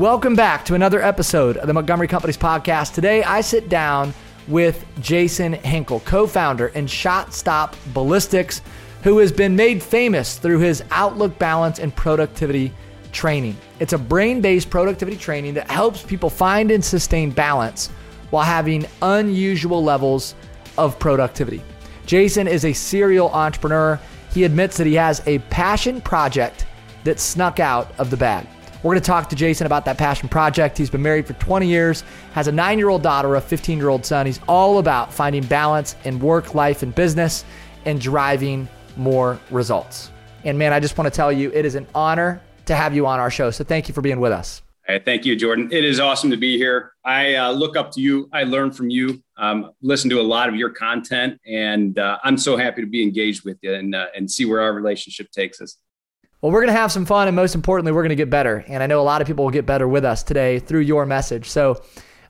Welcome back to another episode of the Montgomery Companies podcast. Today, I sit down with Jason Hinkle, co founder and Shot Stop Ballistics, who has been made famous through his Outlook Balance and Productivity training. It's a brain based productivity training that helps people find and sustain balance while having unusual levels of productivity. Jason is a serial entrepreneur. He admits that he has a passion project that snuck out of the bag. We're going to talk to Jason about that passion project. He's been married for 20 years, has a nine year old daughter, a 15 year old son. He's all about finding balance in work, life, and business and driving more results. And man, I just want to tell you, it is an honor to have you on our show. So thank you for being with us. Hey, thank you, Jordan. It is awesome to be here. I uh, look up to you. I learn from you. Um, listen to a lot of your content, and uh, I'm so happy to be engaged with you and uh, and see where our relationship takes us. Well, we're going to have some fun, and most importantly, we're going to get better. And I know a lot of people will get better with us today through your message. So,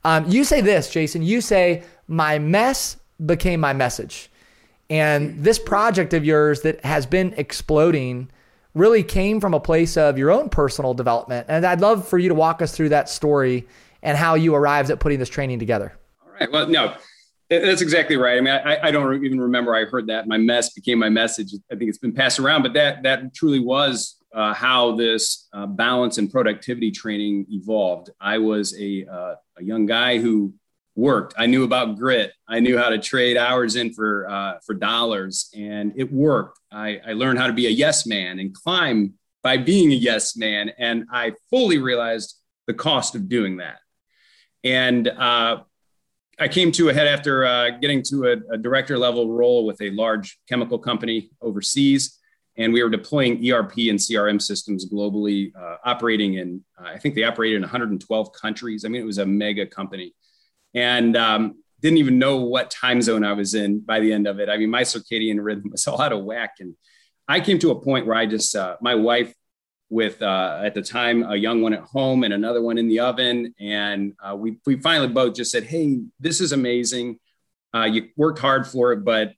um, you say this, Jason. You say, My mess became my message. And this project of yours that has been exploding really came from a place of your own personal development. And I'd love for you to walk us through that story and how you arrived at putting this training together. All right. Well, no, that's exactly right. I mean, I, I don't even remember I heard that. My mess became my message. I think it's been passed around, but that that truly was uh, how this uh, balance and productivity training evolved. I was a, uh, a young guy who worked. I knew about grit. I knew how to trade hours in for uh, for dollars, and it worked. I, I learned how to be a yes man and climb by being a yes man, and I fully realized the cost of doing that. And uh, I came to a head after uh, getting to a, a, director level role with a large chemical company overseas. And we were deploying ERP and CRM systems globally, uh, operating in, uh, I think they operated in 112 countries. I mean, it was a mega company. And um, didn't even know what time zone I was in by the end of it. I mean, my circadian rhythm was all out of whack. And I came to a point where I just, uh, my wife with uh, at the time a young one at home and another one in the oven. And uh, we, we finally both just said, Hey, this is amazing. Uh, you worked hard for it, but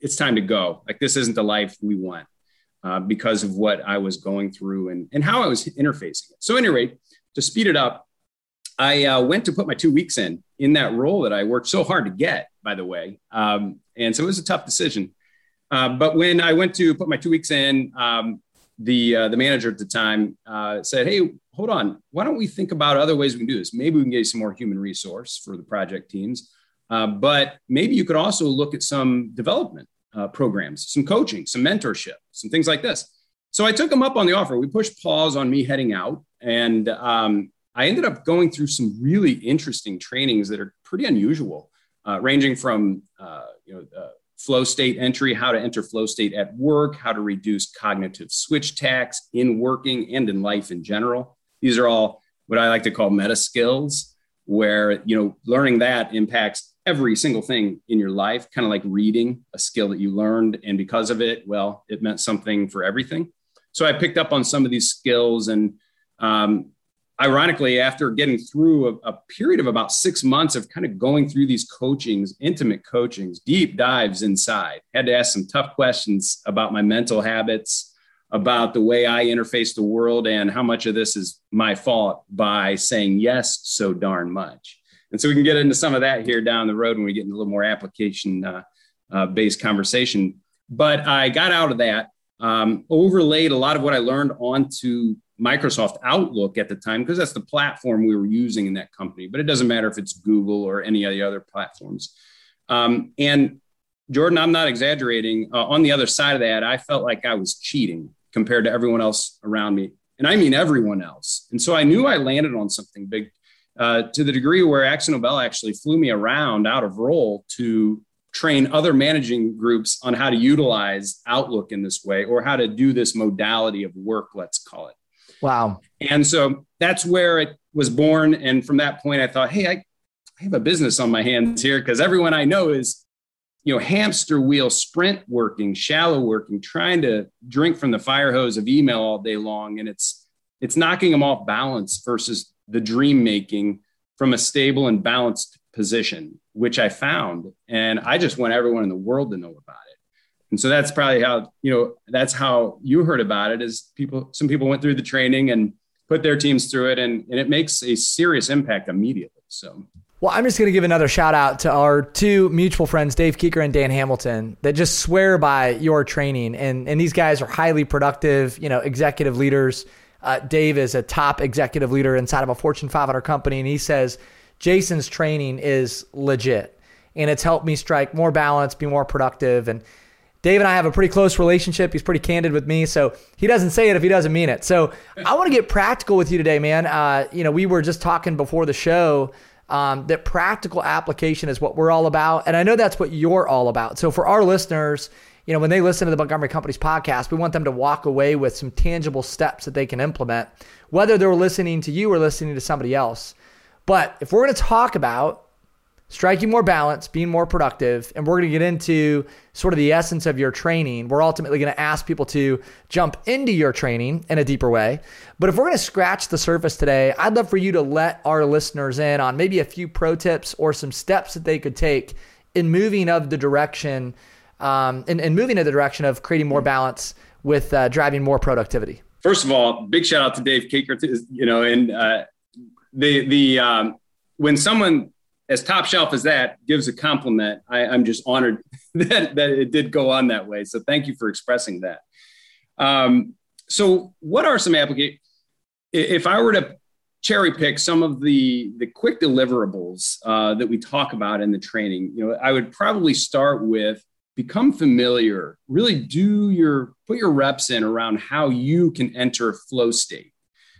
it's time to go. Like, this isn't the life we want uh, because of what I was going through and, and how I was interfacing it. So, anyway, to speed it up, I uh, went to put my two weeks in in that role that I worked so hard to get, by the way. Um, and so it was a tough decision. Uh, but when I went to put my two weeks in, um, the uh, the manager at the time uh, said, "Hey, hold on. Why don't we think about other ways we can do this? Maybe we can get some more human resource for the project teams, uh, but maybe you could also look at some development uh, programs, some coaching, some mentorship, some things like this." So I took him up on the offer. We pushed pause on me heading out, and um, I ended up going through some really interesting trainings that are pretty unusual, uh, ranging from uh, you know flow state entry, how to enter flow state at work, how to reduce cognitive switch tax in working and in life in general. These are all what I like to call meta skills, where you know learning that impacts every single thing in your life, kind of like reading a skill that you learned, and because of it, well, it meant something for everything. So I picked up on some of these skills and um, ironically, after getting through a, a, period of about six months of kind of going through these coachings, intimate coachings, deep dives inside, had to ask some tough questions about my mental habits, about the way I interface the world, and how much of this is my fault by saying yes so darn much. And so we can get into some of that here down the road when we get into a little more application uh, uh, based conversation. But I got out of that, um, overlaid a lot of what I learned onto Microsoft Outlook at the time because that's the platform we were using in that company. But it doesn't matter if it's Google or any of the other platforms. Um, and Jordan, I'm not exaggerating. Uh, on the other side of that, I felt like I was cheating compared to everyone else around me. And I mean everyone else. And so I knew I landed on something big uh, to the degree where AkzoNobel actually flew me around out of role to train other managing groups on how to utilize Outlook in this way or how to do this modality of work, let's call it. Wow. And so that's where it was born. And from that point, I thought, hey, I, I have a business on my hands here because everyone I know is, you know, hamster wheel sprint working, shallow working, trying to drink from the fire hose of email all day long. And it's it's knocking them off balance versus the dream making from a stable and balanced position, which I found. And I just want everyone in the world to know about. And so that's probably how, you know, that's how you heard about it is people, some people went through the training and put their teams through it, and, and it makes a serious impact immediately. So. Well, I'm just going to give another shout out to our two mutual friends, Dave Keeker and Dan Hamilton, that just swear by your training. And, and these guys are highly productive, you know, executive leaders. Uh, Dave is a top executive leader inside of a Fortune 500 company, and he says Jason's training is legit, and it's helped me strike more balance, be more productive, and Dave and I have a pretty close relationship. He's pretty candid with me, so he doesn't say it if he doesn't mean it. So I want to get practical with you today, man. Uh, you know, we were just talking before the show um, that practical application is what we're all about, and I know that's what you're all about. So for our listeners, you know, when they listen to the Montgomery Companies podcast, we want them to walk away with some tangible steps that they can implement, whether they're listening to you or listening to somebody else. But if we're going to talk about striking more balance, being more productive, and we're going to get into sort of the essence of your training, we're ultimately going to ask people to jump into your training in a deeper way. But if we're going to scratch the surface today, I'd love for you to let our listeners in on maybe a few pro tips or some steps that they could take in moving of the direction um, and, and, moving in the direction of creating more balance with uh, driving more productivity? First of all, big shout out to Dave Keeker. You know, and uh, the the um, when someone as top shelf as that gives a compliment, I, am just honored that that it did go on that way. So thank you for expressing that. Um, so, what are some applications? If I were to cherry pick some of the the quick deliverables uh, that we talk about in the training, you know, I would probably start with become familiar really do your put your reps in around how you can enter flow state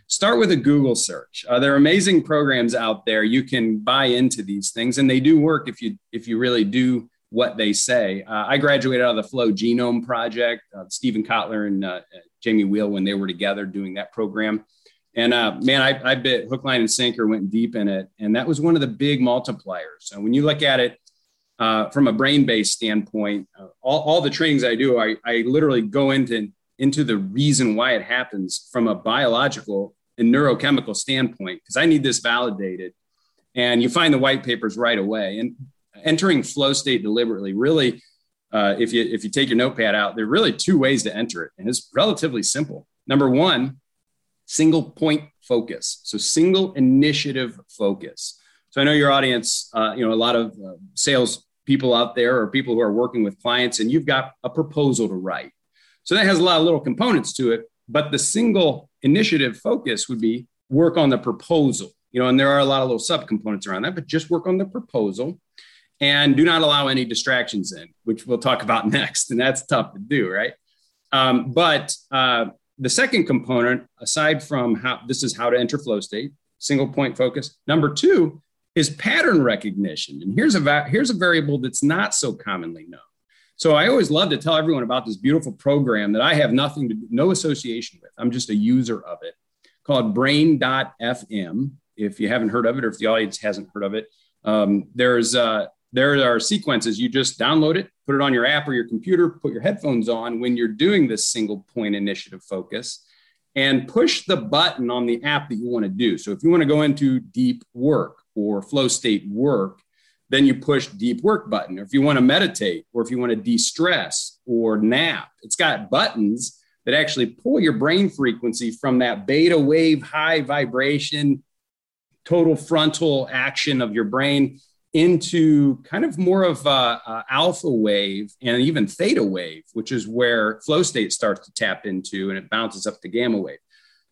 start with a google search. Uh, there are amazing programs out there. You can buy into these things and they do work if you if you really do what they say. Uh, i graduated out of the flow genome project uh, steven kotler and uh, jamie Wheal when they were together doing that program. And uh, man I, I bit hook line and sinker went deep in it and that was one of the big multipliers. And when you look at it uh, from a brain-based standpoint, all, all the trainings I do, I, I literally go into into the reason why it happens from a biological and neurochemical standpoint because I need this validated. And you find the white papers right away. And entering flow state deliberately, really, uh, if you if you take your notepad out, there are really two ways to enter it, and it's relatively simple. Number one, single point focus. So single initiative focus. So I know your audience, uh, you know, a lot of uh, sales people out there or people who are working with clients, and you've got a proposal to write. So that has a lot of little components to it. But the single initiative focus would be work on the proposal. You know, and there are a lot of little subcomponents around that, but just work on the proposal and do not allow any distractions in, which we'll talk about next. And that's tough to do, right? Um, but uh, the second component, aside from how this is how to enter flow state, single point focus. Number two is pattern recognition. And here's a va- here's a variable that's not so commonly known. So I always love to tell everyone about this beautiful program that I have nothing to no association with. I'm just a user of it called brain.fm. If you haven't heard of it or if the audience hasn't heard of it, um, there's uh, there are sequences. You just download it, put it on your app or your computer, put your headphones on when you're doing this single point initiative focus and push the button on the app that you want to do. So if you want to go into deep work or flow state work, then you push deep work button. Or if you want to meditate, or if you want to de-stress or nap, it's got buttons that actually pull your brain frequency from that beta wave high vibration, total frontal action of your brain into kind of more of a, a, alpha wave and even theta wave, which is where flow state starts to tap into and it bounces up to gamma wave.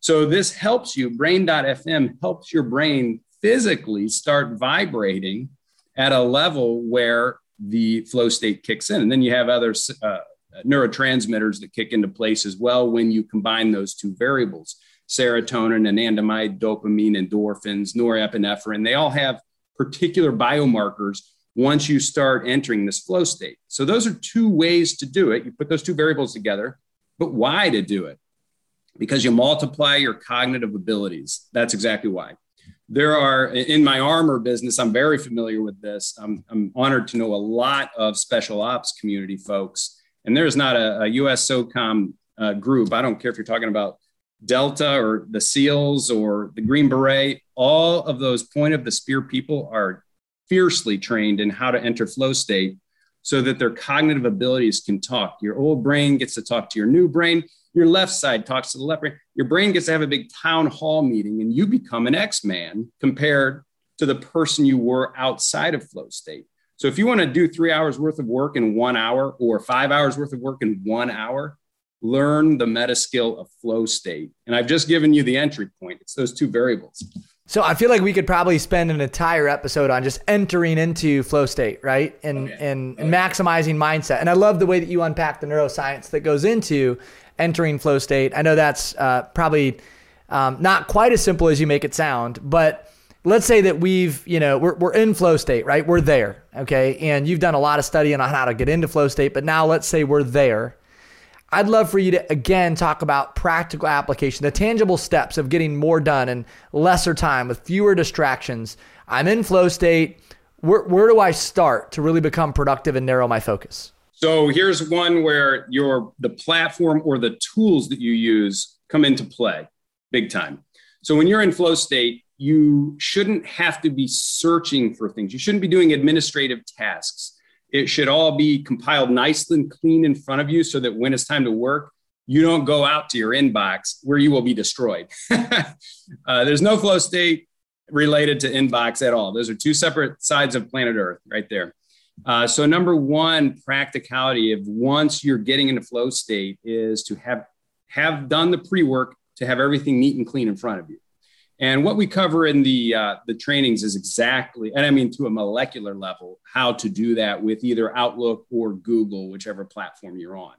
So this helps you, brain.fm helps your brain physically start vibrating at a level where the flow state kicks in. And then you have other uh, neurotransmitters that kick into place as well when you combine those two variables serotonin, anandamide, dopamine, endorphins, norepinephrine. They all have particular biomarkers once you start entering this flow state. So, those are two ways to do it. You put those two variables together, but why to do it? Because you multiply your cognitive abilities. That's exactly why there are in my armor business i'm very familiar with this. I'm, I'm honored to know a lot of special ops community folks. And there's not a, a us socom uh, group i don't care if you're talking about delta or the seals or the green beret all of those point of the spear people are fiercely trained in how to enter flow state so that their cognitive abilities can talk. Your old brain gets to talk to your new brain. Your left side talks to the left brain. Your brain gets to have a big town hall meeting and you become an X man compared to the person you were outside of flow state. So if you want to do three hours worth of work in one hour or five hours worth of work in one hour, learn the meta skill of flow state. And I've just given you the entry point. It's those two variables. So I feel like we could probably spend an entire episode on just entering into flow state, right? And okay. and, and maximizing mindset. And I love the way that you unpack the neuroscience that goes into entering flow state. I know that's uh, probably um, not quite as simple as you make it sound, but let's say that we've, you know, we're, we're in flow state, right? We're there, okay? And you've done a lot of studying on how to get into flow state, but now let's say we're there. I'd love for you to again talk about practical application, the tangible steps of getting more done in lesser time with fewer distractions. I'm in flow state. Where, where do I start to really become productive and narrow my focus? So here's one where your the platform or the tools that you use come into play big time. So when you're in flow state, you shouldn't have to be searching for things. You shouldn't be doing administrative tasks. It should all be compiled nice and clean in front of you so that when it's time to work, you don't go out to your inbox where you will be destroyed. uh, there's no flow state related to inbox at all. Those are two separate sides of planet Earth right there. Uh, so, number one, practicality of once you're getting into flow state is to have have done the pre work to have everything neat and clean in front of you. And what we cover in the uh, the trainings is exactly, and I mean to a molecular level, how to do that with either Outlook or Google, whichever platform you're on.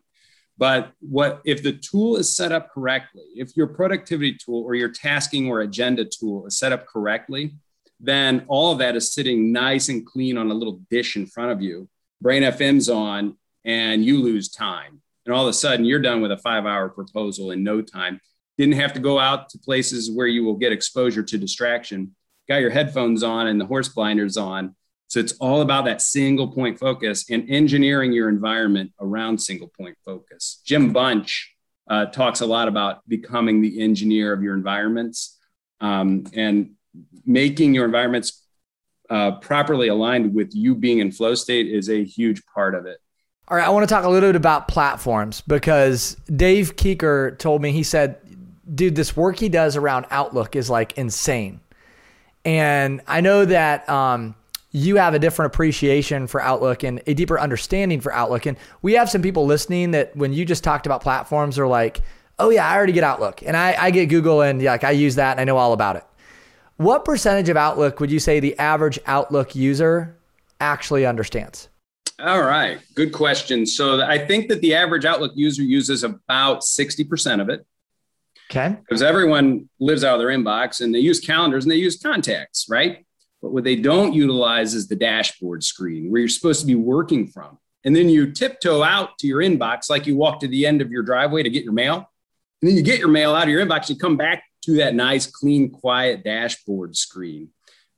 But what if the tool is set up correctly? If your productivity tool or your tasking or agenda tool is set up correctly, then all of that is sitting nice and clean on a little dish in front of you. Brain FM's on, and you lose time. And all of a sudden, you're done with a five hour proposal in no time. Didn't have to go out to places where you will get exposure to distraction. Got your headphones on and the horse blinders on. So it's all about that single point focus and engineering your environment around single point focus. Jim Bunch uh, talks a lot about becoming the engineer of your environments. Um, and making your environments uh, properly aligned with you being in flow state is a huge part of it. All right, I want to talk a little bit about platforms because Dave Keeker told me, he said, dude, this work he does around Outlook is like insane. And I know that um, you have a different appreciation for Outlook and a deeper understanding for Outlook. And we have some people listening that when you just talked about platforms are like, oh, yeah, I already get Outlook. And I, I get Google and yeah, like I use that and I know all about it. What percentage of Outlook would you say the average Outlook user actually understands? All right, good question. So I think that the average Outlook user uses about 60% of it. Okay. Because everyone lives out of their inbox and they use calendars and they use contacts, right? But what they don't utilize is the dashboard screen where you're supposed to be working from. And then you tiptoe out to your inbox like you walk to the end of your driveway to get your mail. And then you get your mail out of your inbox, you come back to that nice, clean, quiet dashboard screen.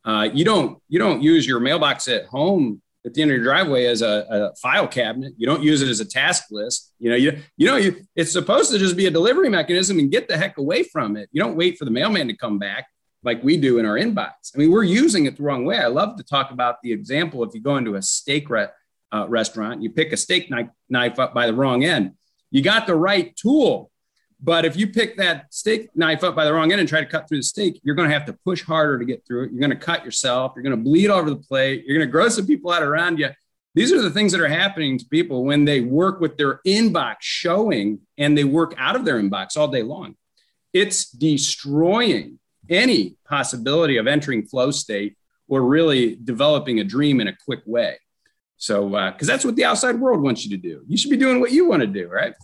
Uh, you don't you don't use your mailbox at home at the end of your driveway as a, a, file cabinet. You don't use it as a task list. You know, you you know, you it's supposed to just be a delivery mechanism and get the heck away from it. You don't wait for the mailman to come back like we do in our inbox. I mean, we're using it the wrong way. I love to talk about the example if you go into a steak re- uh, restaurant, you pick a steak knife, knife up by the wrong end. You got the right tool, but if you pick that steak knife up by the wrong end and try to cut through the steak, you're going to have to push harder to get through it. You're going to cut yourself. You're going to bleed all over the plate. You're going to gross some people out around you. These are the things that are happening to people when they work with their inbox showing and they work out of their inbox all day long. It's destroying any possibility of entering flow state or really developing a dream in a quick way. So, because uh, that's what the outside world wants you to do. You should be doing what you want to do, right?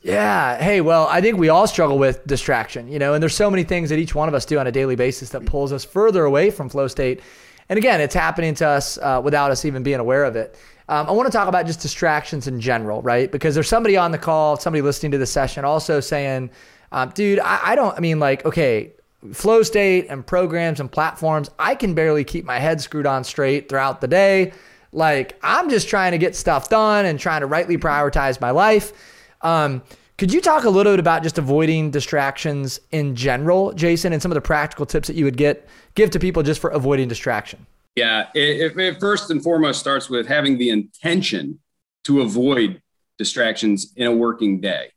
Yeah. Hey, well, I think we all struggle with distraction, you know, and there's so many things that each one of us do on a daily basis that pulls us further away from flow state. And again, it's happening to us uh, without us even being aware of it. Um, I want to talk about just distractions in general, right? Because there's somebody on the call, somebody listening to the session also saying, um, dude, I, I don't, I mean, like, okay, flow state and programs and platforms, I can barely keep my head screwed on straight throughout the day. Like, I'm just trying to get stuff done and trying to rightly prioritize my life. Um, could you talk a little bit about just avoiding distractions in general, Jason, and some of the practical tips that you would get give to people just for avoiding distraction? Yeah, it, it, first and foremost starts with having the intention to avoid distractions in a working day.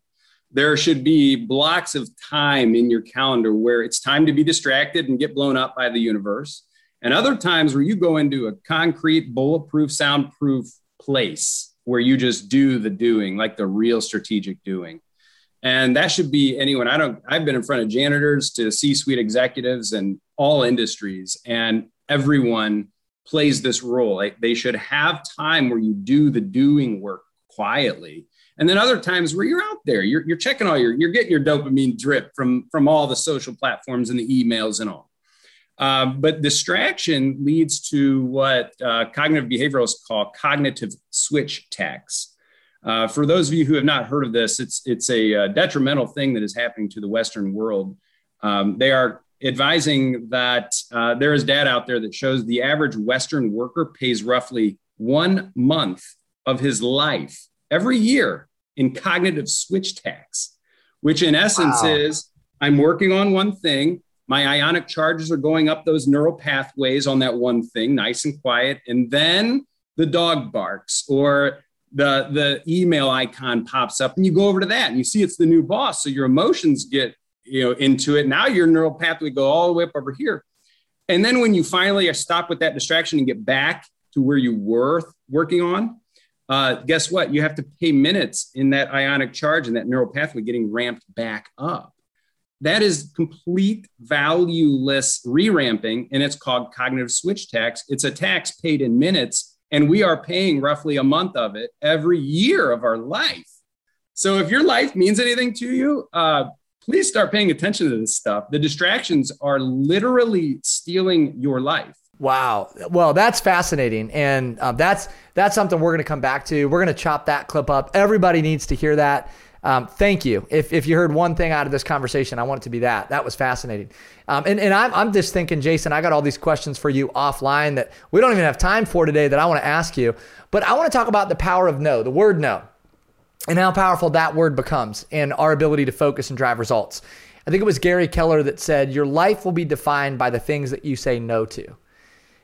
There should be blocks of time in your calendar where it's time to be distracted and get blown up by the universe, and other times where you go into a concrete, bulletproof, soundproof place where you just do the doing, like the real strategic doing. And that should be anyone. I don't, I've been in front of janitors to C suite executives and all industries, and everyone plays this role. Like they should have time where you do the doing work quietly. And then other times where you're out there, you're, you're checking all your, you're getting your dopamine drip from, from all the social platforms and the emails and all. Uh, but distraction leads to what uh, cognitive behavioralists call cognitive switch tax. Uh, for those of you who have not heard of this, it's, it's a uh, detrimental thing that is happening to the Western world. Um, they are advising that uh, there is data out there that shows the average Western worker pays roughly one month of his life every year in cognitive switch tax, which in essence wow. is I'm working on one thing. My ionic charges are going up those neural pathways on that one thing, nice and quiet. And then the dog barks or the, the email icon pops up and you go over to that and you see it's the new boss. So your emotions get you know into it now your neural pathway go all the way up over here and then when you finally stop with that distraction and get back to where you were working on uh, guess what you have to pay minutes in that ionic charge and that neural pathway getting ramped back up that is complete valueless re-ramping and it's called cognitive switch tax it's a tax paid in minutes and we are paying roughly a month of it every year of our life so if your life means anything to you uh, please start paying attention to this stuff. The distractions are literally stealing your life. Wow. Well, that's fascinating, and uh, that's that's something we're going to come back to. We're going to chop that clip up. Everybody needs to hear that. Um, thank you. If, if you heard one thing out of this conversation, I want it to be that. That was fascinating. Um, and and I'm, I'm just thinking, Jason, I got all these questions for you offline that we don't even have time for today that I want to ask you. But I want to talk about the power of no, the word no and how powerful that word becomes in our ability to focus and drive results. I think it was Gary Keller that said, Your life will be defined by the things that you say no to.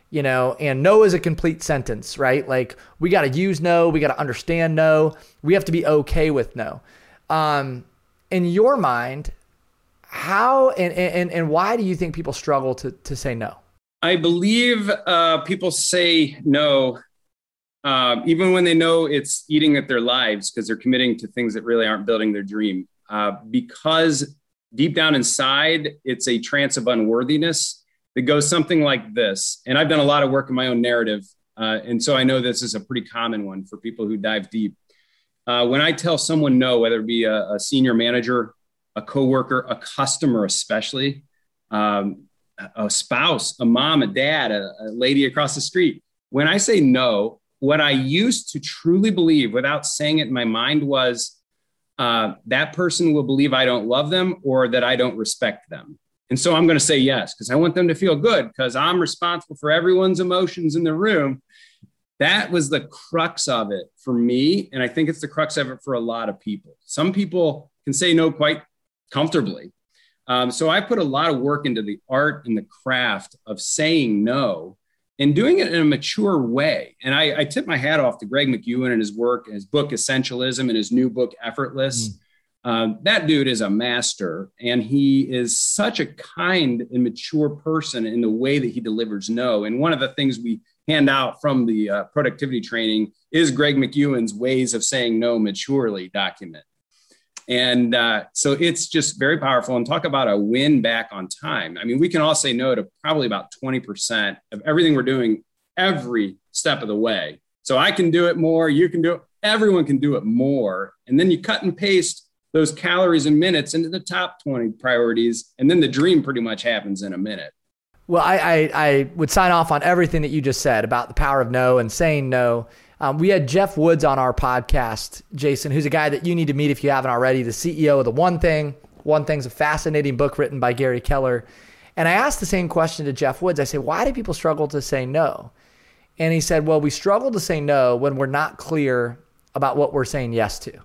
You know, and no is a complete sentence, right? Like we got to use no, we got to understand no, we have to be okay with no. Um, in your mind, how and, and, and why do you think people struggle to, to say no? I believe uh, people say no um, even when they know it's eating at their lives because they're committing to things that really aren't building their dream. Uh, because deep down inside, it's a trance of unworthiness that goes something like this. And I've done a lot of work in my own narrative. Uh, and so I know this is a pretty common one for people who dive deep. Uh, when I tell someone no, whether it be a, a senior manager, a coworker, a customer, especially, um, a spouse, a mom, a dad, a, a lady across the street, when I say no, what I used to truly believe without saying it in my mind was uh, that person will believe I don't love them or that I don't respect them. And so I'm going to say yes because I want them to feel good because I'm responsible for everyone's emotions in the room. That was the crux of it for me. And I think it's the crux of it for a lot of people. Some people can say no quite comfortably. Um, so I put a lot of work into the art and the craft of saying no and doing it in a mature way. And I, I tip my hat off to Greg McKeown and his work, his book Essentialism, and his new book Effortless. Mm. Uh, that dude is a master, and he is such a kind and mature person in the way that he delivers no. And one of the things we hand out from the uh, productivity training is Greg McKeown's Ways of Saying No Maturely document. And uh, so it's just very powerful. And talk about a win back on time. I mean, we can all say no to probably about 20% of everything we're doing every step of the way. So I can do it more, you can do it, everyone can do it more. And then you cut and paste those calories and minutes into the top 20 priorities. And then the dream pretty much happens in a minute. Well, I, I, I would sign off on everything that you just said about the power of no and saying no. Um, we had Geoff Woods on our podcast, Jason, who's a guy that you need to meet if you haven't already, the CEO of The One Thing. One Thing's a fascinating book written by Gary Keller. And I asked the same question to Geoff Woods. I said, why do people struggle to say no? And he said, well, we struggle to say no when we're not clear about what we're saying yes to.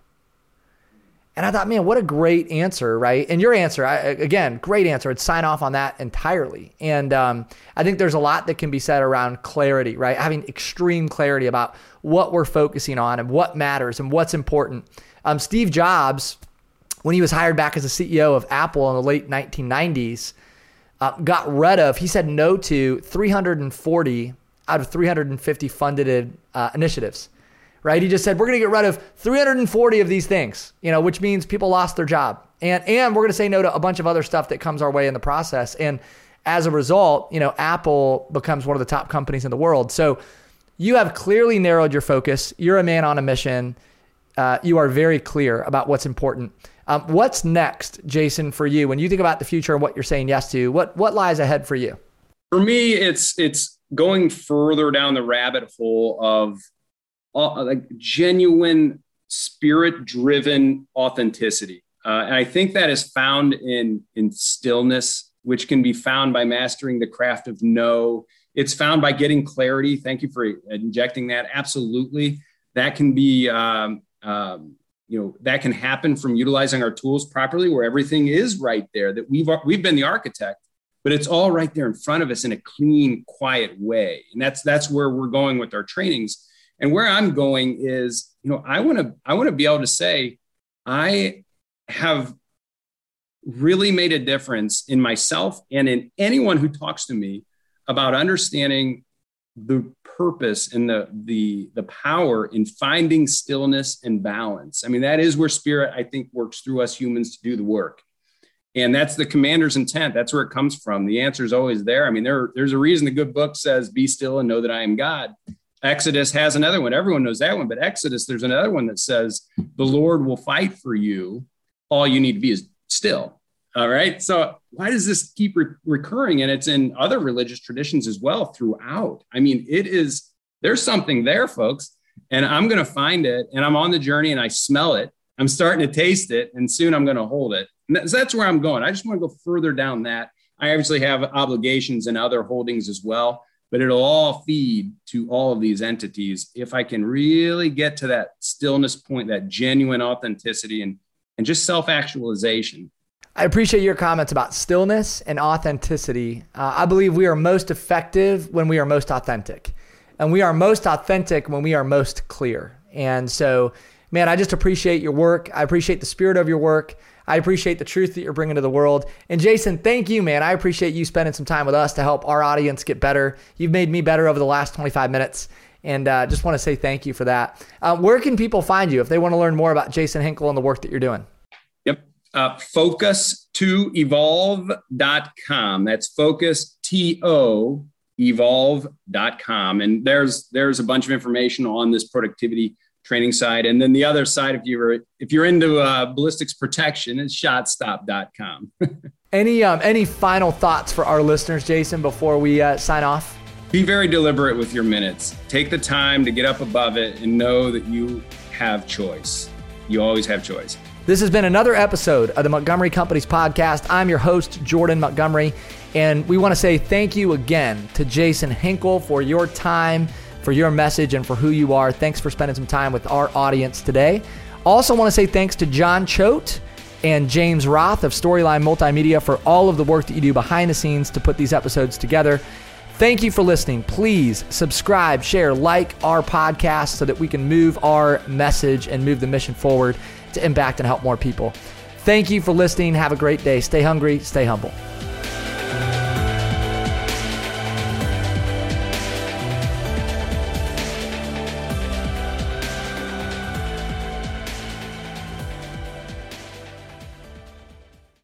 And I thought, man, what a great answer, right? And your answer, I, again, great answer. I'd sign off on that entirely. And um, I think there's a lot that can be said around clarity, right? Having extreme clarity about what we're focusing on and what matters and what's important. Um, Steve Jobs, when he was hired back as the CEO of Apple in the late 1990s, uh, got rid of, he said no to 340 out of 350 funded uh, initiatives right? He just said, we're going to get rid of 340 of these things, you know, which means people lost their job. And, and we're going to say no to a bunch of other stuff that comes our way in the process. And as a result, you know, Apple becomes one of the top companies in the world. So you have clearly narrowed your focus. You're a man on a mission. Uh, you are very clear about what's important. Um, what's next, Jason, for you when you think about the future and what you're saying yes to? What what lies ahead for you? For me, it's it's going further down the rabbit hole of uh, like genuine spirit driven authenticity. Uh, and I think that is found in, in stillness, which can be found by mastering the craft of no. It's found by getting clarity. Thank you for injecting that. Absolutely. That can be, um, um, you know, that can happen from utilizing our tools properly where everything is right there that we've, we've been the architect, but it's all right there in front of us in a clean, quiet way. And that's, that's where we're going with our trainings and where I'm going is, you know, I want to I want to be able to say I have really made a difference in myself and in anyone who talks to me about understanding the purpose and the the the power in finding stillness and balance. I mean, that is where spirit I think works through us humans to do the work. And that's the commander's intent. That's where it comes from. The answer is always there. I mean, there, there's a reason the good book says, Be still and know that I am God. Exodus has another one. Everyone knows that one, but Exodus, there's another one that says, The Lord will fight for you. All you need to be is still. All right. So, why does this keep re- recurring? And it's in other religious traditions as well throughout. I mean, it is, there's something there, folks. And I'm going to find it. And I'm on the journey and I smell it. I'm starting to taste it. And soon I'm going to hold it. And that's where I'm going. I just want to go further down that. I obviously have obligations and other holdings as well but it'll all feed to all of these entities. If i can really get to that stillness point that genuine authenticity and and just self-actualization. I appreciate your comments about stillness and authenticity. Uh, i believe we are most effective when we are most authentic and we are most authentic when we are most clear. And so man i just appreciate your work. I appreciate the spirit of your work I appreciate the truth that you're bringing to the world. And Jason, thank you, man. I appreciate you spending some time with us to help our audience get better. You've made me better over the last 25 minutes. And uh, just want to say thank you for that. Uh, where can people find you if they want to learn more about Jason Hinkle and the work that you're doing? Yep. Uh, focus to evolve.com. That's focus to evolve.com. And there's there's a bunch of information on this productivity training side. And then the other side, if you're if you're into uh, ballistics protection, is shotstop.com. any um, any final thoughts for our listeners, Jason, before we uh, sign off? Be very deliberate with your minutes. Take the time to get up above it and know that you have choice. You always have choice. This has been another episode of the Montgomery Companies podcast. I'm your host, Jordan Montgomery, and we want to say thank you again to Jason Hinkle for your time for your message and for who you are. Thanks for spending some time with our audience today. Also, want to say thanks to John Choate and James Roth of Storyline Multimedia for all of the work that you do behind the scenes to put these episodes together. Thank you for listening. Please subscribe, share, like our podcast so that we can move our message and move the mission forward to impact and help more people. Thank you for listening. Have a great day. Stay hungry, stay humble.